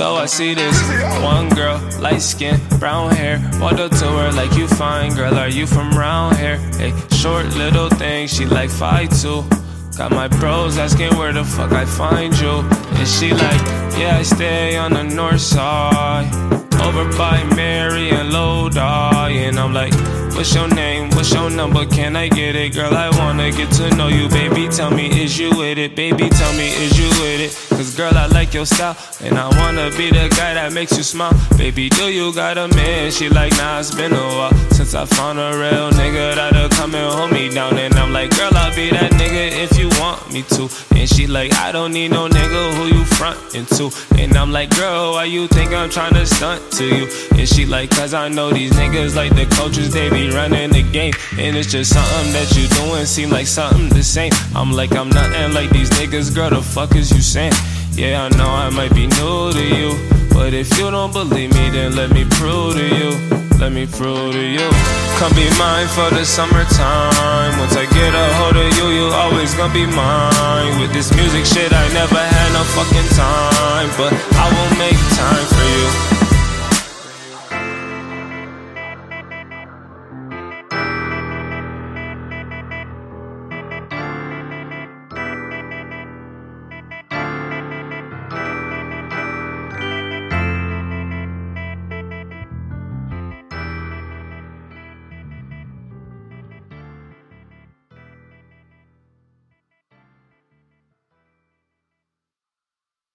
So I see this one girl, light skin, brown hair. Walked up to her like you fine, girl. Are you from round here? Hey, short little thing, she like five two. Got my bros asking where the fuck I find you. And she like, yeah, I stay on the north side. Over by Mary and Lodi. And I'm like, what's your name? What's your number? Can I get it? Girl, I wanna get to know you. Baby, tell me, is you with it? Baby, tell me, is you with it? Girl, I like your style. And I wanna be the guy that makes you smile. Baby, do you got a man? She like, nah, it's been a while since I found a real nigga that'll come and hold me down. And I'm like, girl, I'll be that nigga if you want me to. And she like, I don't need no nigga who you frontin' to. And I'm like, girl, why you think I'm trying to stunt to you? And she like, cause I know these niggas like the coaches, they be running the game. And it's just something that you doing seem like something the same. I'm like, I'm nothing like these niggas, girl, the fuck is you saying? Yeah, I know I might be new to you. But if you don't believe me, then let me prove to you. Let me prove to you. Come be mine for the summertime. Once I get a hold of you, you always gonna be mine. With this music shit, I never had no fucking time. But I will